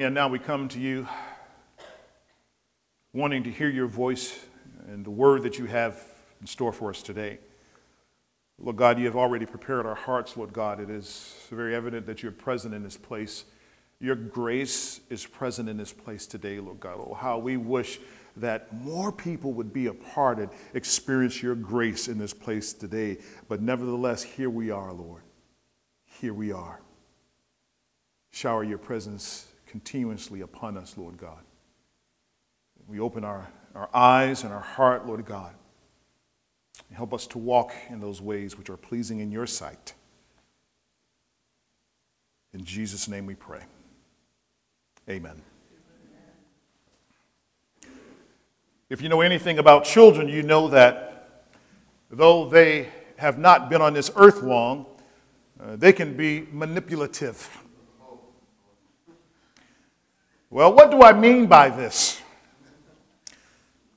And now we come to you wanting to hear your voice and the word that you have in store for us today. Lord God, you have already prepared our hearts, Lord God. It is very evident that you're present in this place. Your grace is present in this place today, Lord God. Oh, how we wish that more people would be a part and experience your grace in this place today. But nevertheless, here we are, Lord. Here we are. Shower your presence continuously upon us, Lord God. We open our, our eyes and our heart, Lord God. Help us to walk in those ways which are pleasing in your sight. In Jesus' name we pray. Amen. If you know anything about children, you know that though they have not been on this earth long, uh, they can be manipulative. Well, what do I mean by this?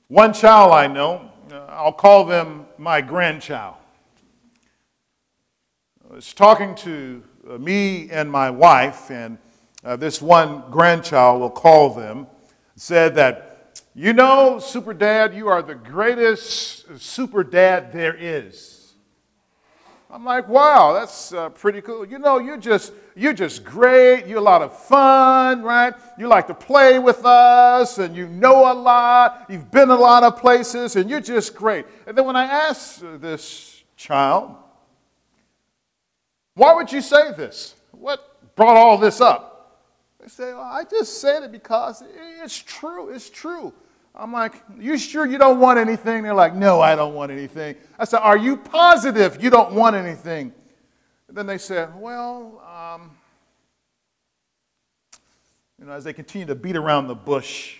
One child I know, uh, I'll call them my grandchild, was talking to uh, me and my wife, and uh, this one grandchild, we'll call them, said that, You know, Super Dad, you are the greatest super dad there is. I'm like, wow, that's uh, pretty cool. You know, you're just you're just great. You're a lot of fun, right? You like to play with us, and you know a lot. You've been a lot of places, and you're just great. And then when I asked this child, why would you say this? What brought all this up? They say, well, I just said it because it's true. It's true. I'm like, You sure you don't want anything? They're like, No, I don't want anything. I said, Are you positive you don't want anything? And then they said, Well, um, you know, as they continue to beat around the bush,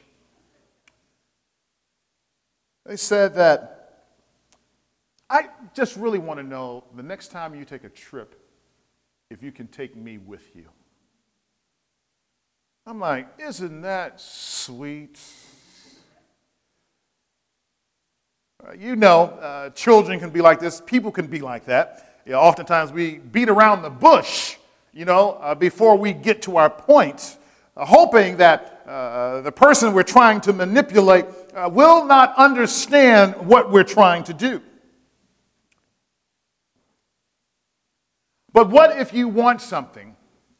they said that I just really want to know the next time you take a trip, if you can take me with you. I'm like, Isn't that sweet? Uh, you know, uh, children can be like this, people can be like that. You know, oftentimes we beat around the bush, you know, uh, before we get to our point, uh, hoping that uh, the person we're trying to manipulate uh, will not understand what we're trying to do. But what if you want something,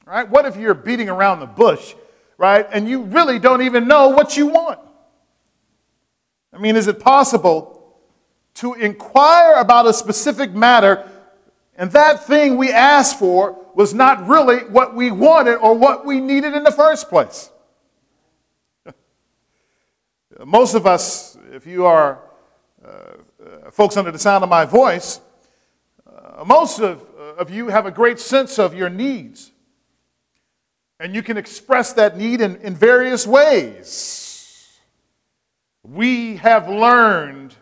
right? What if you're beating around the bush, right, and you really don't even know what you want? I mean, is it possible to inquire about a specific matter, and that thing we asked for was not really what we wanted or what we needed in the first place. Most of us, if you are uh, uh, folks under the sound of my voice, uh, most of, uh, of you have a great sense of your needs. And you can express that need in, in various ways. We have learned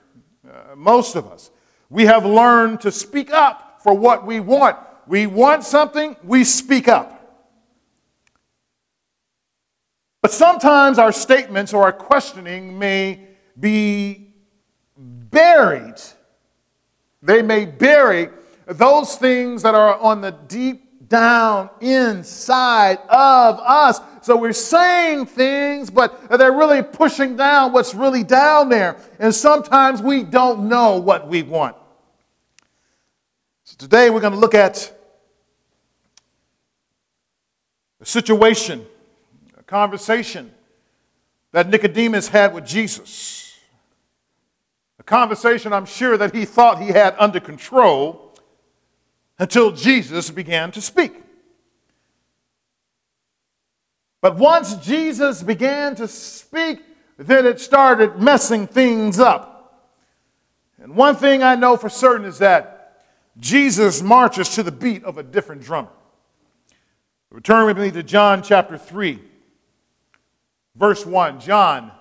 most of us, we have learned to speak up for what we want. We want something, we speak up. But sometimes our statements or our questioning may be buried. They may bury those things that are on the deep down inside of us so we're saying things, but they're really pushing down what's really down there. And sometimes we don't know what we want. So today we're going to look at a situation, a conversation that Nicodemus had with Jesus. A conversation I'm sure that he thought he had under control until Jesus began to speak. But once Jesus began to speak, then it started messing things up. And one thing I know for certain is that Jesus marches to the beat of a different drummer. Return with me to John chapter 3, verse 1. John,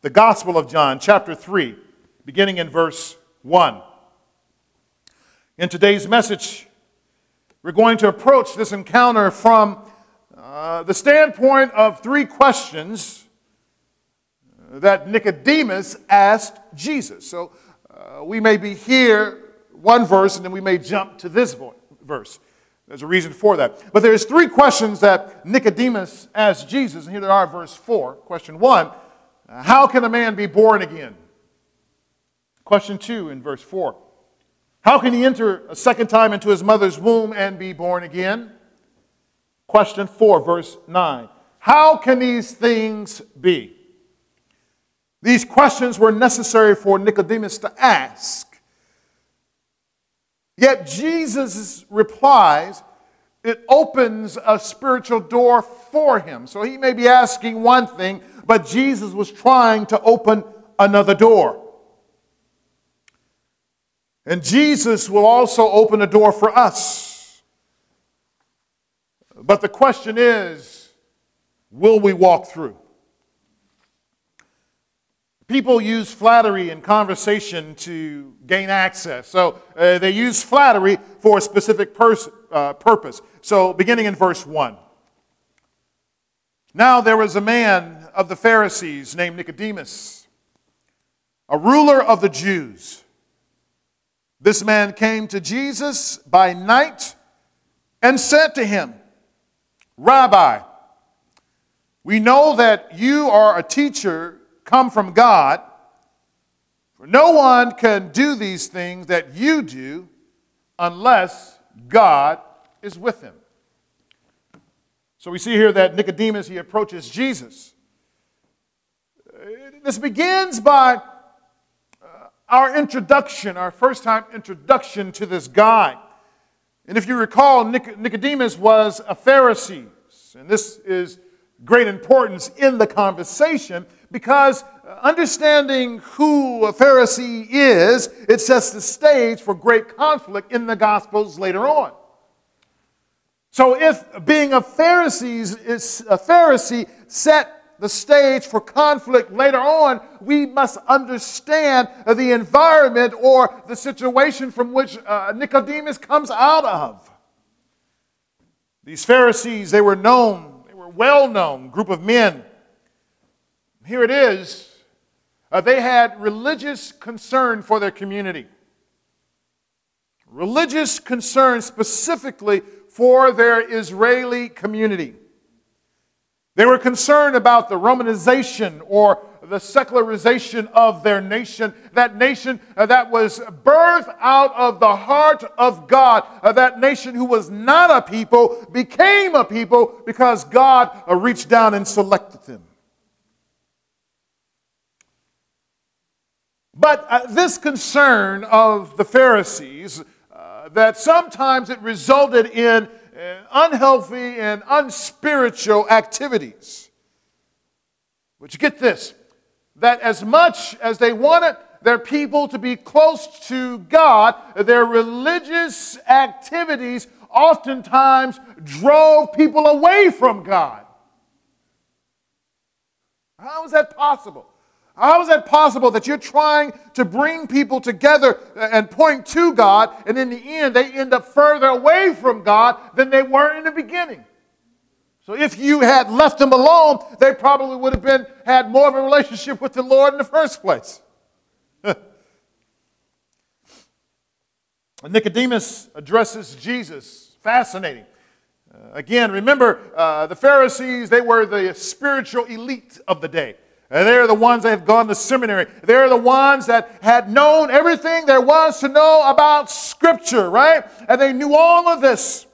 the Gospel of John, chapter 3, beginning in verse 1. In today's message, we're going to approach this encounter from uh, the standpoint of three questions that Nicodemus asked Jesus. So uh, we may be here one verse and then we may jump to this verse. There's a reason for that. But there's three questions that Nicodemus asked Jesus, and here they are, verse 4. Question 1, how can a man be born again? Question 2 in verse 4. How can he enter a second time into his mother's womb and be born again? Question 4, verse 9. How can these things be? These questions were necessary for Nicodemus to ask. Yet Jesus replies, it opens a spiritual door for him. So he may be asking one thing, but Jesus was trying to open another door. And Jesus will also open a door for us. But the question is will we walk through? People use flattery in conversation to gain access. So uh, they use flattery for a specific pers- uh, purpose. So beginning in verse 1. Now there was a man of the Pharisees named Nicodemus, a ruler of the Jews. This man came to Jesus by night and said to him, Rabbi, we know that you are a teacher come from God, for no one can do these things that you do unless God is with him. So we see here that Nicodemus, he approaches Jesus. This begins by our introduction, our first time introduction to this guy. And if you recall, Nicodemus was a Pharisee. And this is great importance in the conversation because uh, understanding who a Pharisee is, it sets the stage for great conflict in the Gospels later on. So if being a Pharisee is a Pharisee set the stage for conflict later on, we must understand the environment or the situation from which uh, Nicodemus comes out of. These Pharisees, they were known, they were well known group of men. Here it is. Uh, they had religious concern for their community. Religious concern specifically for their Israeli community. They were concerned about the Romanization or the secularization of their nation, that nation uh, that was birthed out of the heart of God, uh, that nation who was not a people became a people because God uh, reached down and selected them. But uh, this concern of the Pharisees, uh, that sometimes it resulted in Uh, unhealthy and unspiritual activities. But you get this that as much as they wanted their people to be close to God, their religious activities oftentimes drove people away from God. How is that possible? How is that possible that you're trying to bring people together and point to God, and in the end, they end up further away from God than they were in the beginning? So if you had left them alone, they probably would have been had more of a relationship with the Lord in the first place. Nicodemus addresses Jesus. Fascinating. Uh, again, remember, uh, the Pharisees, they were the spiritual elite of the day. And they're the ones that had gone to seminary. They're the ones that had known everything there was to know about Scripture, right? And they knew all of this.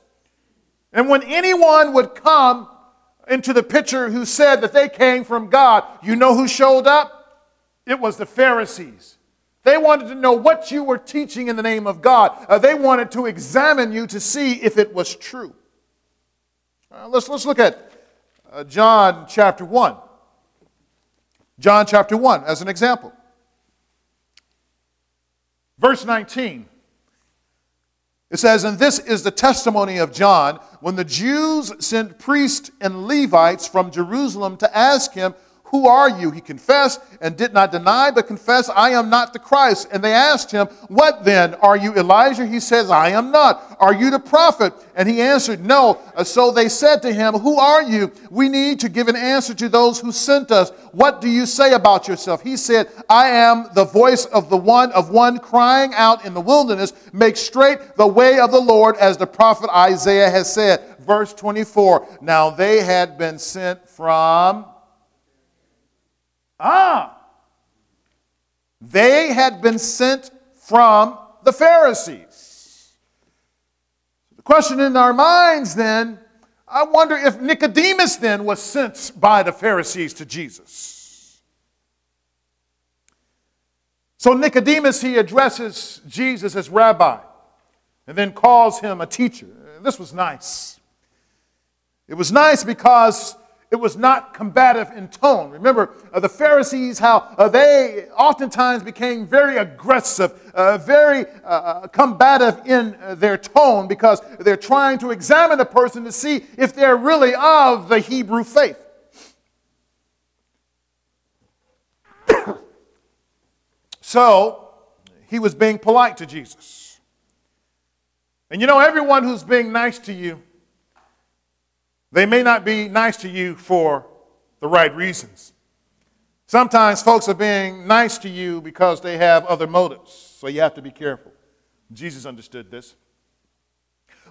And when anyone would come into the picture who said that they came from God, you know who showed up? It was the Pharisees. They wanted to know what you were teaching in the name of God. Uh, they wanted to examine you to see if it was true. Uh, let's, let's look at uh, John chapter 1. John chapter 1 as an example. Verse 19. It says, And this is the testimony of John when the Jews sent priests and Levites from Jerusalem to ask him, Who are you? He confessed and did not deny, but confessed, I am not the Christ. And they asked him, What then? Are you Elijah? He says, I am not. Are you the prophet? And he answered, No. Uh, so they said to him, Who are you? We need to give an answer to those who sent us. What do you say about yourself? He said, I am the voice of the one of one crying out in the wilderness, make straight the way of the Lord, as the prophet Isaiah has said. Verse 24. Now they had been sent from Ah, they had been sent from the Pharisees. The question in our minds then, I wonder if Nicodemus then was sent by the Pharisees to Jesus. So Nicodemus, he addresses Jesus as rabbi and then calls him a teacher. This was nice. It was nice because it was not combative in tone. Remember, uh, the Pharisees, how uh, they oftentimes became very aggressive, uh, very uh, uh, combative in uh, their tone because they're trying to examine a person to see if they're really of the Hebrew faith. so, he was being polite to Jesus. And you know, everyone who's being nice to you, they may not be nice to you for the right reasons. Sometimes folks are being nice to you because they have other motives, so you have to be careful. Jesus understood this.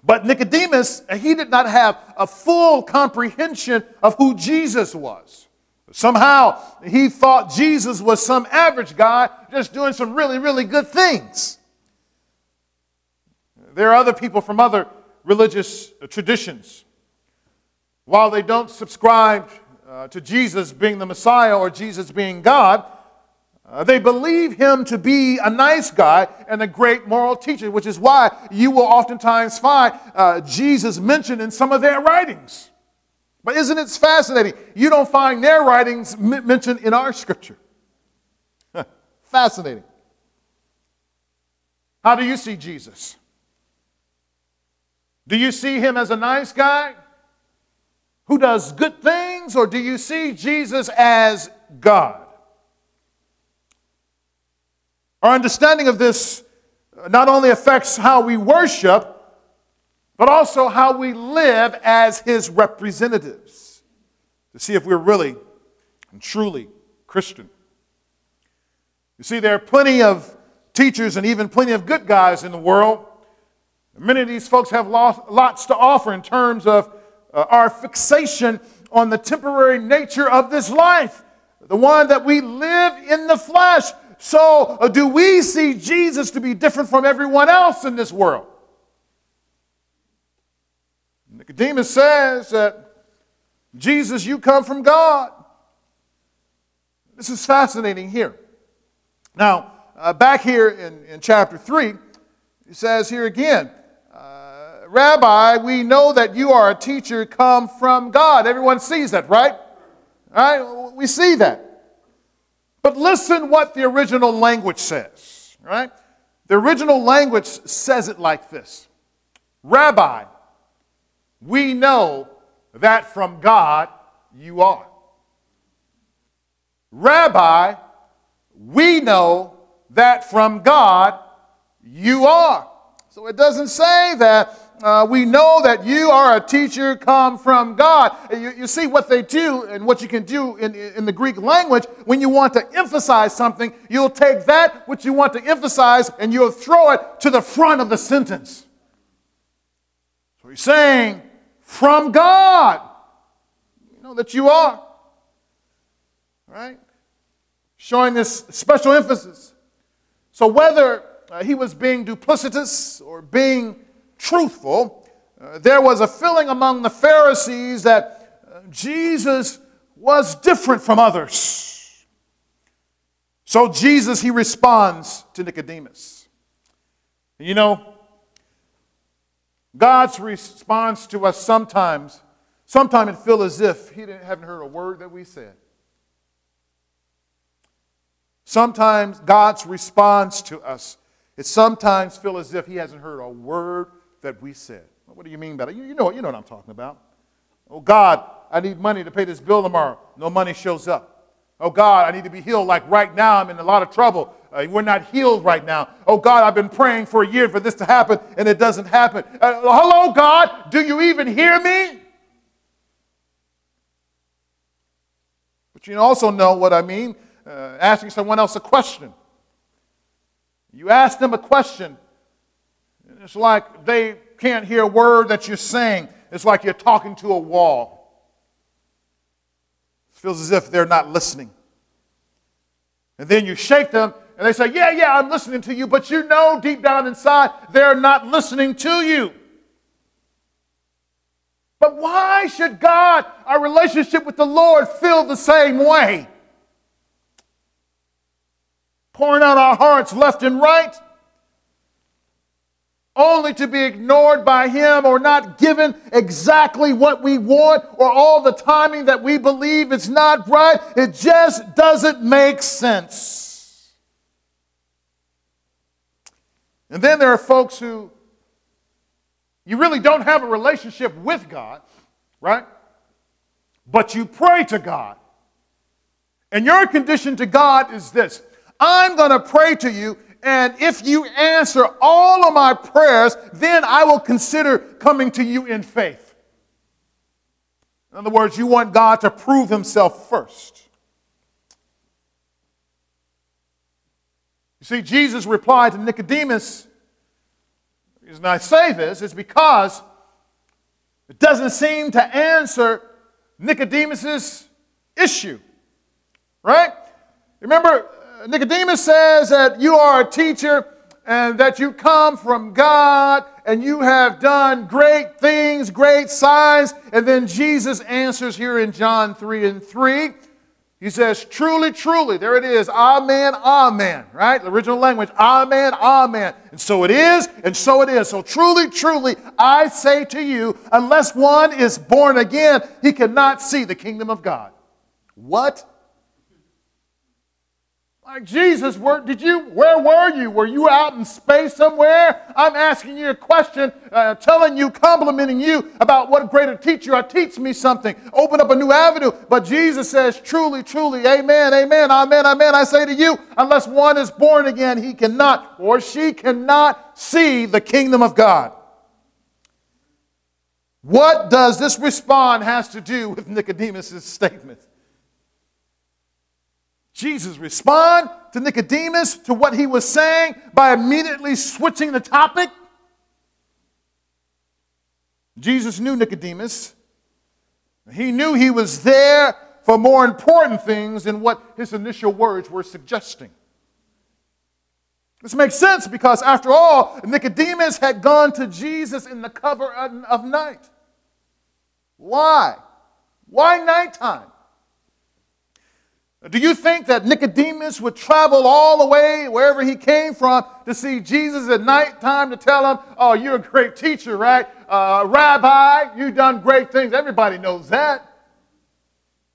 But Nicodemus, he did not have a full comprehension of who Jesus was. Somehow he thought Jesus was some average guy just doing some really, really good things. There are other people from other religious traditions while they don't subscribe uh, to Jesus being the Messiah or Jesus being God, uh, they believe him to be a nice guy and a great moral teacher, which is why you will oftentimes find uh, Jesus mentioned in some of their writings. But isn't it fascinating? You don't find their writings m- mentioned in our scripture. fascinating. How do you see Jesus? Do you see him as a nice guy? Who does good things, or do you see Jesus as God? Our understanding of this not only affects how we worship, but also how we live as His representatives to see if we're really and truly Christian. You see, there are plenty of teachers and even plenty of good guys in the world. Many of these folks have lots to offer in terms of uh, our fixation on the temporary nature of this life, the one that we live in the flesh. So, uh, do we see Jesus to be different from everyone else in this world? Nicodemus says that Jesus, you come from God. This is fascinating here. Now, uh, back here in, in chapter 3, he says here again, Rabbi, we know that you are a teacher come from God. Everyone sees that, right? Right? We see that. But listen what the original language says, right? The original language says it like this Rabbi, we know that from God you are. Rabbi, we know that from God you are. So it doesn't say that uh, we know that you are a teacher come from God. You, you, see what they do and what you can do in, in the Greek language when you want to emphasize something, you'll take that which you want to emphasize and you'll throw it to the front of the sentence. So he's saying, from God, you know that you are. Right? Showing this special emphasis. So whether uh, he was being duplicitous or being truthful, uh, there was a feeling among the Pharisees that uh, Jesus was different from others. So Jesus, he responds to Nicodemus. You know, God's response to us sometimes, sometimes it feels as if he didn't, haven't heard a word that we said. Sometimes God's response to us, it sometimes feels as if he hasn't heard a word that we said. What do you mean by that? You, you, know, you know what I'm talking about. Oh, God, I need money to pay this bill tomorrow. No money shows up. Oh God, I need to be healed. Like right now, I'm in a lot of trouble. Uh, we're not healed right now. Oh God, I've been praying for a year for this to happen and it doesn't happen. Uh, hello, God, do you even hear me? But you also know what I mean uh, asking someone else a question. You ask them a question, it's like they can't hear a word that you're saying. It's like you're talking to a wall. It feels as if they're not listening. And then you shake them and they say, Yeah, yeah, I'm listening to you, but you know deep down inside they're not listening to you. But why should God, our relationship with the Lord, feel the same way? Pouring out our hearts left and right only to be ignored by Him or not given exactly what we want or all the timing that we believe is not right. It just doesn't make sense. And then there are folks who you really don't have a relationship with God, right? But you pray to God. And your condition to God is this I'm going to pray to you and if you answer all of my prayers, then I will consider coming to you in faith. In other words, you want God to prove himself first. You see, Jesus replied to Nicodemus. The reason I say this is because it doesn't seem to answer Nicodemus's issue. Right? Remember, Nicodemus says that you are a teacher and that you come from God and you have done great things, great signs. And then Jesus answers here in John 3 and 3. He says, Truly, truly, there it is, Amen, Amen, right? The original language, Amen, Amen. And so it is, and so it is. So truly, truly, I say to you, unless one is born again, he cannot see the kingdom of God. What? Like Jesus, where did you? Where were you? Were you out in space somewhere? I'm asking you a question, uh, telling you, complimenting you about what greater teacher are. Teach me something. Open up a new avenue. But Jesus says, truly, truly, amen, amen, amen, amen. I say to you, unless one is born again, he cannot or she cannot see the kingdom of God. What does this respond has to do with Nicodemus's statement? Jesus respond to Nicodemus to what he was saying by immediately switching the topic? Jesus knew Nicodemus. He knew he was there for more important things than what his initial words were suggesting. This makes sense because, after all, Nicodemus had gone to Jesus in the cover of night. Why? Why nighttime? Do you think that Nicodemus would travel all the way wherever he came from to see Jesus at nighttime to tell him, Oh, you're a great teacher, right? Uh, Rabbi, you've done great things. Everybody knows that.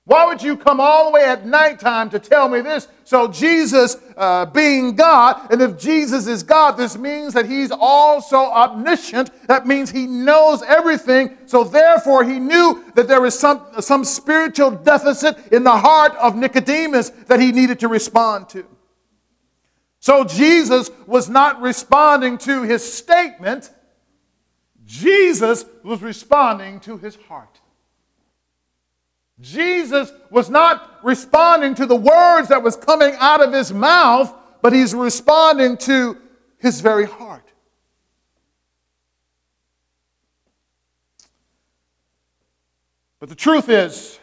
Why would you come all the way at nighttime to tell me this? So, Jesus uh, being God, and if Jesus is God, this means that he's also omniscient. That means he knows everything. So, therefore, he knew that there was some, some spiritual deficit in the heart of Nicodemus that he needed to respond to. So, Jesus was not responding to his statement, Jesus was responding to his heart. Jesus was not responding to the words that was coming out of his mouth, but he's responding to his very heart. But the truth is,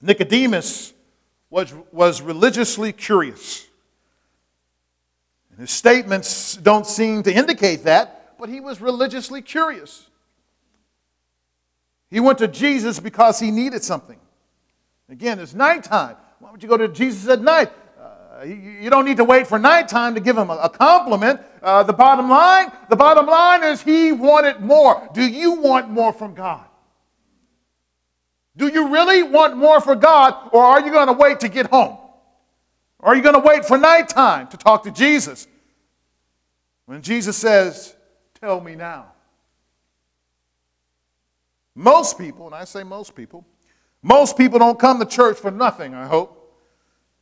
Nicodemus was, was religiously curious. And his statements don't seem to indicate that, but he was religiously curious. He went to Jesus because he needed something. Again, it's nighttime. Why would you go to Jesus at night? Uh, you don't need to wait for nighttime to give him a, compliment. Uh, the bottom line, the bottom line is he wanted more. Do you want more from God? Do you really want more for God, or are you going to wait to get home? Or are you going to wait for nighttime to talk to Jesus? When Jesus says, Tell me now. Most people, and I say most people, most people don't come to church for nothing, I hope.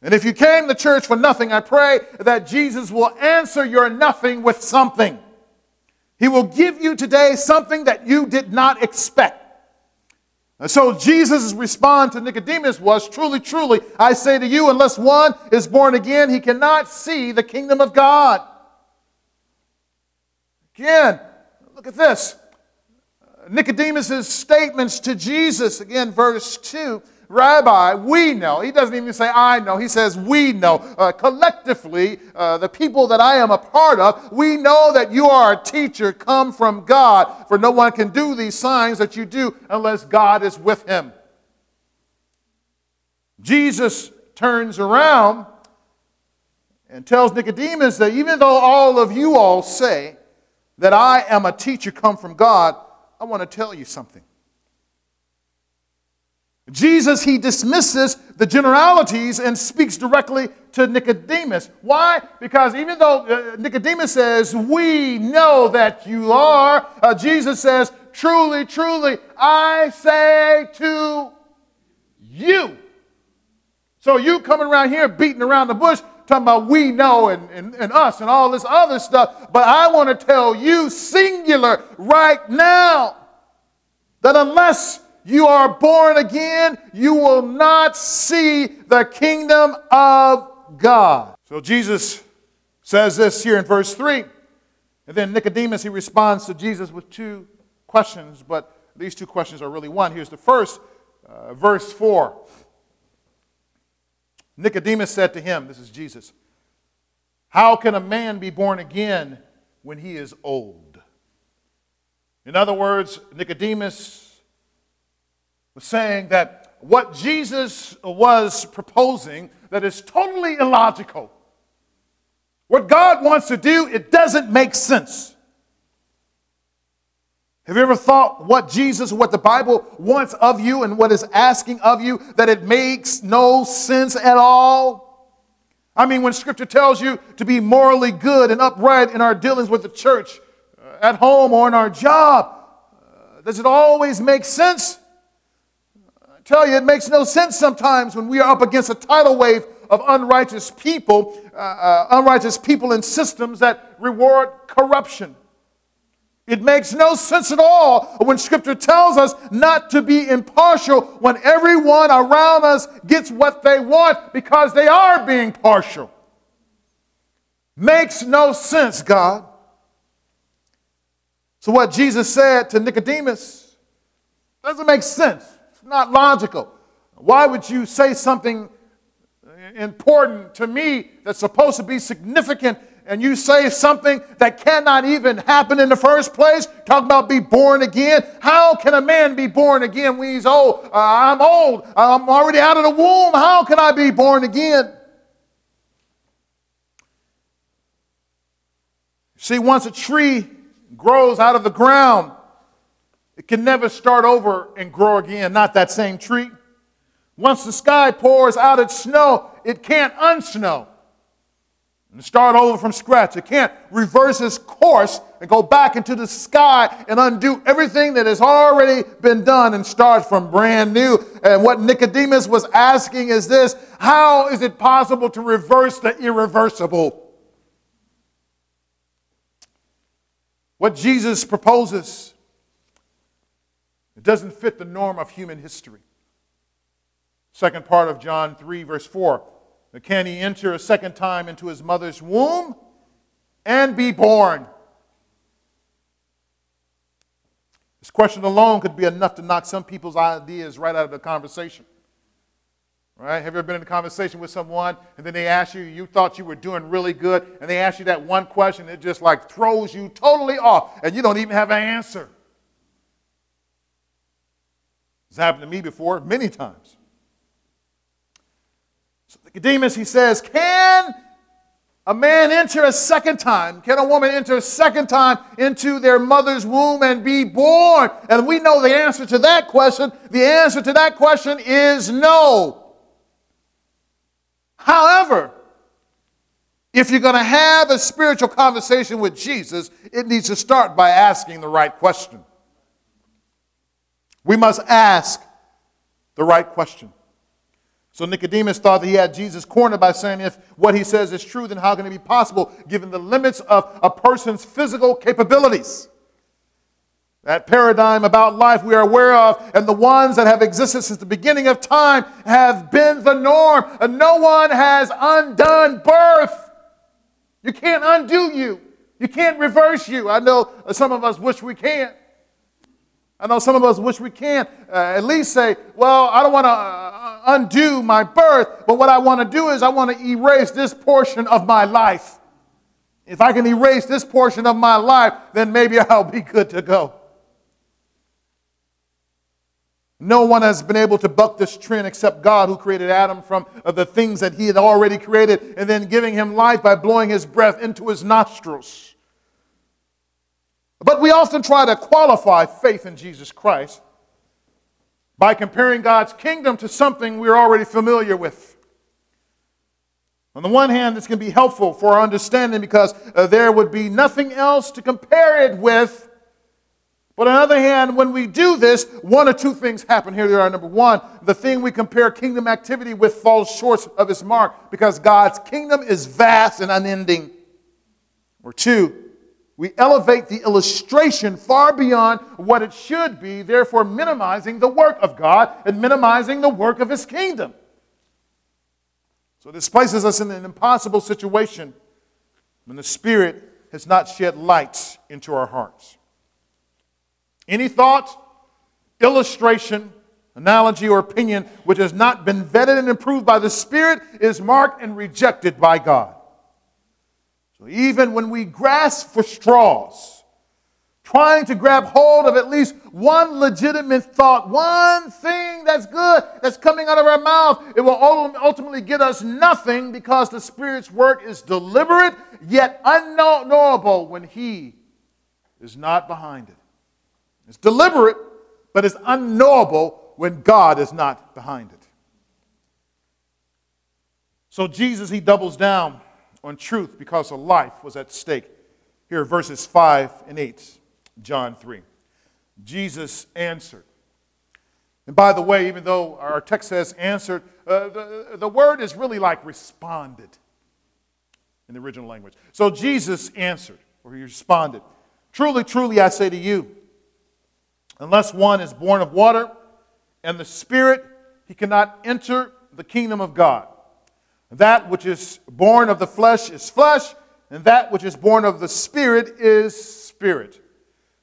And if you came to church for nothing, I pray that Jesus will answer your nothing with something. He will give you today something that you did not expect. And so Jesus' response to Nicodemus was Truly, truly, I say to you, unless one is born again, he cannot see the kingdom of God. Again, look at this. Nicodemus' statements to Jesus, again, verse 2 Rabbi, we know. He doesn't even say, I know. He says, we know. Uh, collectively, uh, the people that I am a part of, we know that you are a teacher come from God, for no one can do these signs that you do unless God is with him. Jesus turns around and tells Nicodemus that even though all of you all say that I am a teacher come from God, I want to tell you something. Jesus, he dismisses the generalities and speaks directly to Nicodemus. Why? Because even though uh, Nicodemus says, We know that you are, uh, Jesus says, Truly, truly, I say to you. So you coming around here beating around the bush, talking about we know and, and, and us and all this other stuff, but I want to tell you, singular, right now, that unless you are born again, you will not see the kingdom of God. So Jesus says this here in verse 3. And then Nicodemus, he responds to Jesus with two questions, but these two questions are really one. Here's the first, uh, verse 4. Nicodemus said to him, This is Jesus, How can a man be born again when he is old? In other words, Nicodemus was saying that what Jesus was proposing that is totally illogical. What God wants to do, it doesn't make sense. Have you ever thought what Jesus, what the Bible wants of you and what is asking of you, that it makes no sense at all? I mean, when Scripture tells you to be morally good and upright in our dealings with the church, uh, at home or in our job, uh, does it always make sense? I tell you, it makes no sense sometimes when we are up against a tidal wave of unrighteous people, uh, uh, unrighteous people and systems that reward corruption. It makes no sense at all when Scripture tells us not to be impartial when everyone around us gets what they want because they are being partial. Makes no sense, God. So, what Jesus said to Nicodemus doesn't make sense It's not logical. Why would you say something important to me that's supposed to be significant and you say something that cannot even happen in the first place? Talk about be born again. How can a man be born again when he's old? Uh, I'm old. I'm already out of the womb. How can I be born again? See, once a tree grows out of the ground, it can never start over and grow again, not that same tree. Once the sky pours out its snow, it can't unsnow and start over from scratch. It can't reverse its course and go back into the sky and undo everything that has already been done and start from brand new. And what Nicodemus was asking is this how is it possible to reverse the irreversible? What Jesus proposes it doesn't fit the norm of human history. Second part of John 3, verse 4. Can he enter a second time into his mother's womb and be born? This question alone could be enough to knock some people's ideas right out of the conversation. Right? Have you ever been in a conversation with someone and then they ask you, you thought you were doing really good, and they ask you that one question, it just like throws you totally off, and you don't even have an answer. It's happened to me before many times. Nicodemus, he says, Can a man enter a second time? Can a woman enter a second time into their mother's womb and be born? And we know the answer to that question. The answer to that question is no. However, if you're going to have a spiritual conversation with Jesus, it needs to start by asking the right question. We must ask the right question. So Nicodemus thought that he had Jesus cornered by saying, if what he says is true, then how can it be possible given the limits of a person's physical capabilities? That paradigm about life we are aware of, and the ones that have existed since the beginning of time, have been the norm. And no one has undone birth. You can't undo you, you can't reverse you. I know some of us wish we can. I know some of us wish we can uh, at least say, well, I don't want to uh, undo my birth, but what I want to do is I want to erase this portion of my life. If I can erase this portion of my life, then maybe I'll be good to go. No one has been able to buck this trend except God, who created Adam from uh, the things that he had already created and then giving him life by blowing his breath into his nostrils. But we often try to qualify faith in Jesus Christ by comparing God's kingdom to something we're already familiar with. On the one hand, this can be helpful for our understanding because uh, there would be nothing else to compare it with. But on the other hand, when we do this, one or two things happen. Here they are. Number one, the thing we compare kingdom activity with falls short of its mark because God's kingdom is vast and unending. Or two, we elevate the illustration far beyond what it should be, therefore minimizing the work of God and minimizing the work of His kingdom. So this places us in an impossible situation when the Spirit has not shed light into our hearts. Any thought, illustration, analogy, or opinion which has not been vetted and approved by the Spirit is marked and rejected by God. Even when we grasp for straws, trying to grab hold of at least one legitimate thought, one thing that's good that's coming out of our mouth, it will ultimately get us nothing because the Spirit's work is deliberate yet unknowable when He is not behind it. It's deliberate, but it's unknowable when God is not behind it. So Jesus, He doubles down on truth because a life was at stake. Here are verses 5 and 8, John 3. Jesus answered. And by the way, even though our text says answered, uh, the, the word is really like responded in the original language. So Jesus answered, or he responded Truly, truly, I say to you, unless one is born of water and the Spirit, he cannot enter the kingdom of God. That which is born of the flesh is flesh, and that which is born of the Spirit is spirit.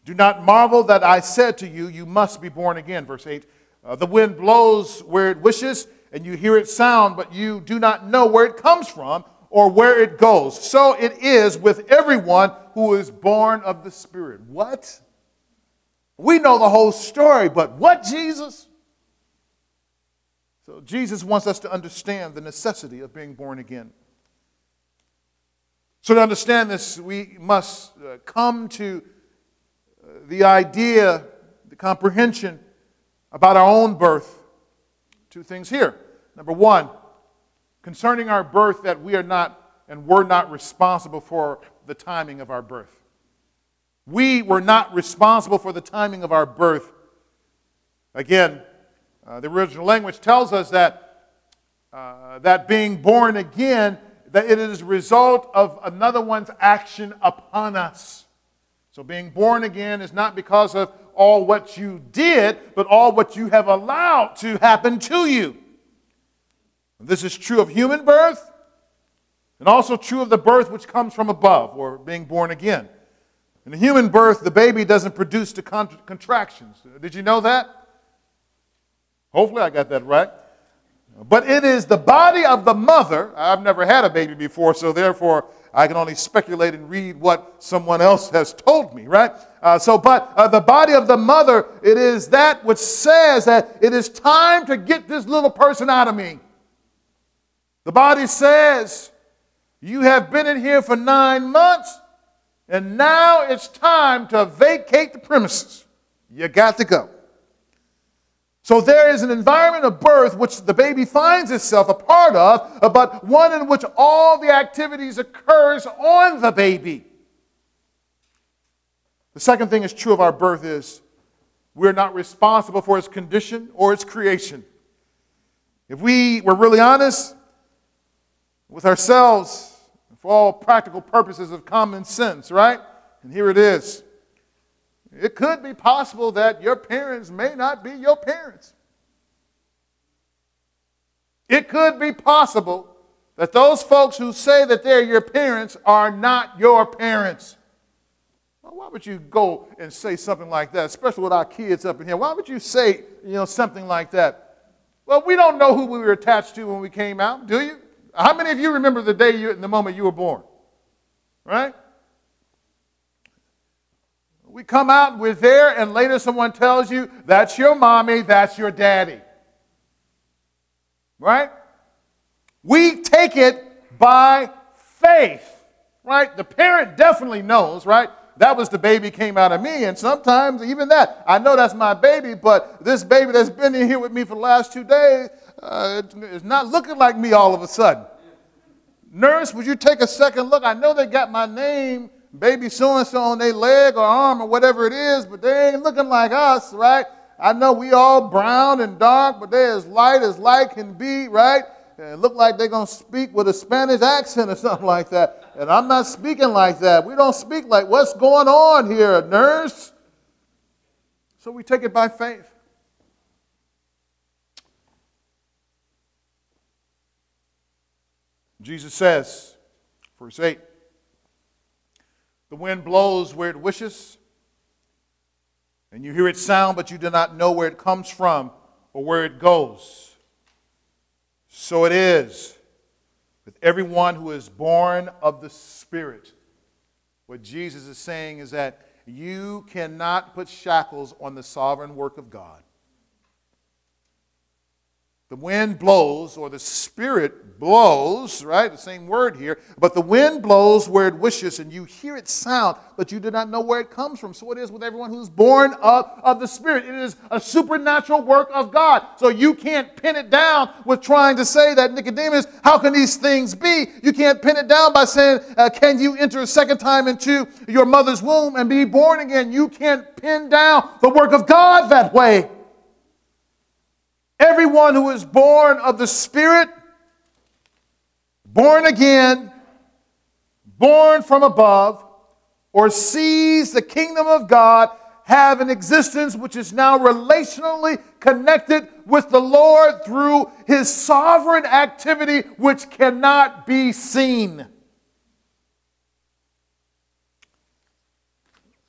Do not marvel that I said to you, You must be born again. Verse 8 uh, The wind blows where it wishes, and you hear its sound, but you do not know where it comes from or where it goes. So it is with everyone who is born of the Spirit. What? We know the whole story, but what, Jesus? So Jesus wants us to understand the necessity of being born again. So, to understand this, we must uh, come to uh, the idea, the comprehension about our own birth. Two things here. Number one, concerning our birth, that we are not and were not responsible for the timing of our birth. We were not responsible for the timing of our birth. Again, uh, the original language tells us that, uh, that being born again, that it is a result of another one's action upon us. So being born again is not because of all what you did, but all what you have allowed to happen to you. This is true of human birth and also true of the birth which comes from above, or being born again. In the human birth, the baby doesn't produce the contractions. Did you know that? Hopefully, I got that right. But it is the body of the mother. I've never had a baby before, so therefore I can only speculate and read what someone else has told me, right? Uh, so, but uh, the body of the mother, it is that which says that it is time to get this little person out of me. The body says, You have been in here for nine months, and now it's time to vacate the premises. You got to go. So there is an environment of birth which the baby finds itself a part of, but one in which all the activities occurs on the baby. The second thing is true of our birth is we're not responsible for its condition or its creation. If we were really honest with ourselves, for all practical purposes of common sense, right? And here it is. It could be possible that your parents may not be your parents. It could be possible that those folks who say that they're your parents are not your parents. Well, why would you go and say something like that, especially with our kids up in here? Why would you say, you know, something like that? Well, we don't know who we were attached to when we came out, do you? How many of you remember the day you, the moment you were born? Right? We come out, we're there, and later someone tells you, that's your mommy, that's your daddy. Right? We take it by faith. Right? The parent definitely knows, right? That was the baby came out of me, and sometimes even that, I know that's my baby, but this baby that's been in here with me for the last two days uh, is not looking like me all of a sudden. Nurse, would you take a second look? I know they got my name baby so and so on their leg or arm or whatever it is, but they ain't looking like us, right? I know we all brown and dark, but they're as light as light can be, right? And look like they're going to speak with a Spanish accent or something like that. And I'm not speaking like that. We don't speak like, what's going on here, nurse? So we take it by faith. Jesus says, verse 8, the wind blows where it wishes, and you hear its sound, but you do not know where it comes from or where it goes. So it is with everyone who is born of the Spirit. What Jesus is saying is that you cannot put shackles on the sovereign work of God. The wind blows, or the Spirit blows, right? The same word here. But the wind blows where it wishes, and you hear its sound, but you do not know where it comes from. So it is with everyone who's born of, of the Spirit. It is a supernatural work of God. So you can't pin it down with trying to say that, Nicodemus, how can these things be? You can't pin it down by saying, uh, can you enter a second time into your mother's womb and be born again? You can't pin down the work of God that way. Everyone who is born of the Spirit, born again, born from above, or sees the kingdom of God have an existence which is now relationally connected with the Lord through his sovereign activity which cannot be seen.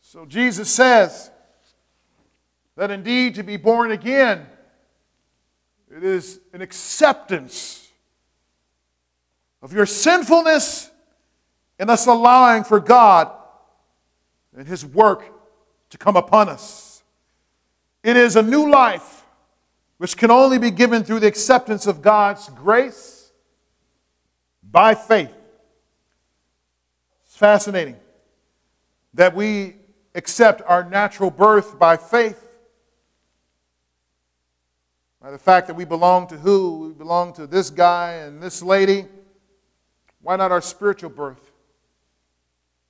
So Jesus says that indeed to be born again it is an acceptance of your sinfulness and us allowing for God and His work to come upon us. It is a new life which can only be given through the acceptance of God's grace by faith. It's fascinating that we accept our natural birth by faith by the fact that we belong to who? We belong to this guy and this lady. Why not our spiritual birth?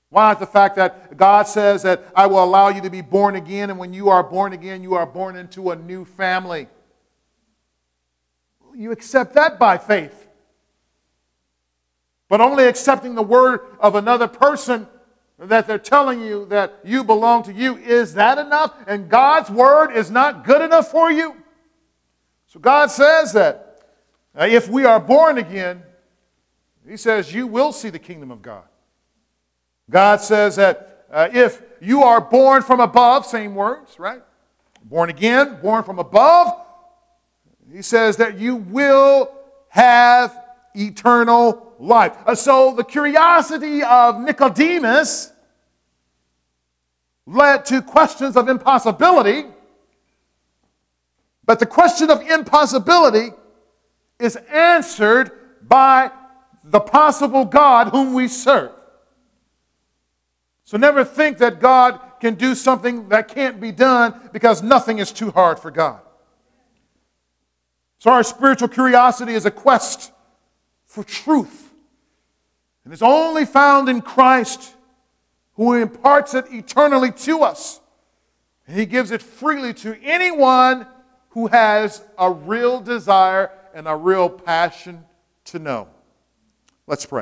Why not the fact that God says that I will allow you to be born again, and when you are born again, you are born into a new family? You accept that by faith. But only accepting the word of another person that they're telling you that you belong to you, is that enough? And God's word is not good enough for you? So God says that uh, if we are born again, He says you will see the kingdom of God. God says that uh, if you are born from above, same words, right? Born again, born from above, He says that you will have eternal life. Uh, so the curiosity of Nicodemus led to questions of impossibility but the question of impossibility is answered by the possible God whom we serve. So never think that God can do something that can't be done because nothing is too hard for God. So our spiritual curiosity is a quest for truth. And it's only found in Christ who imparts it eternally to us. And he gives it freely to anyone who has a real desire and a real passion to know. Let's pray.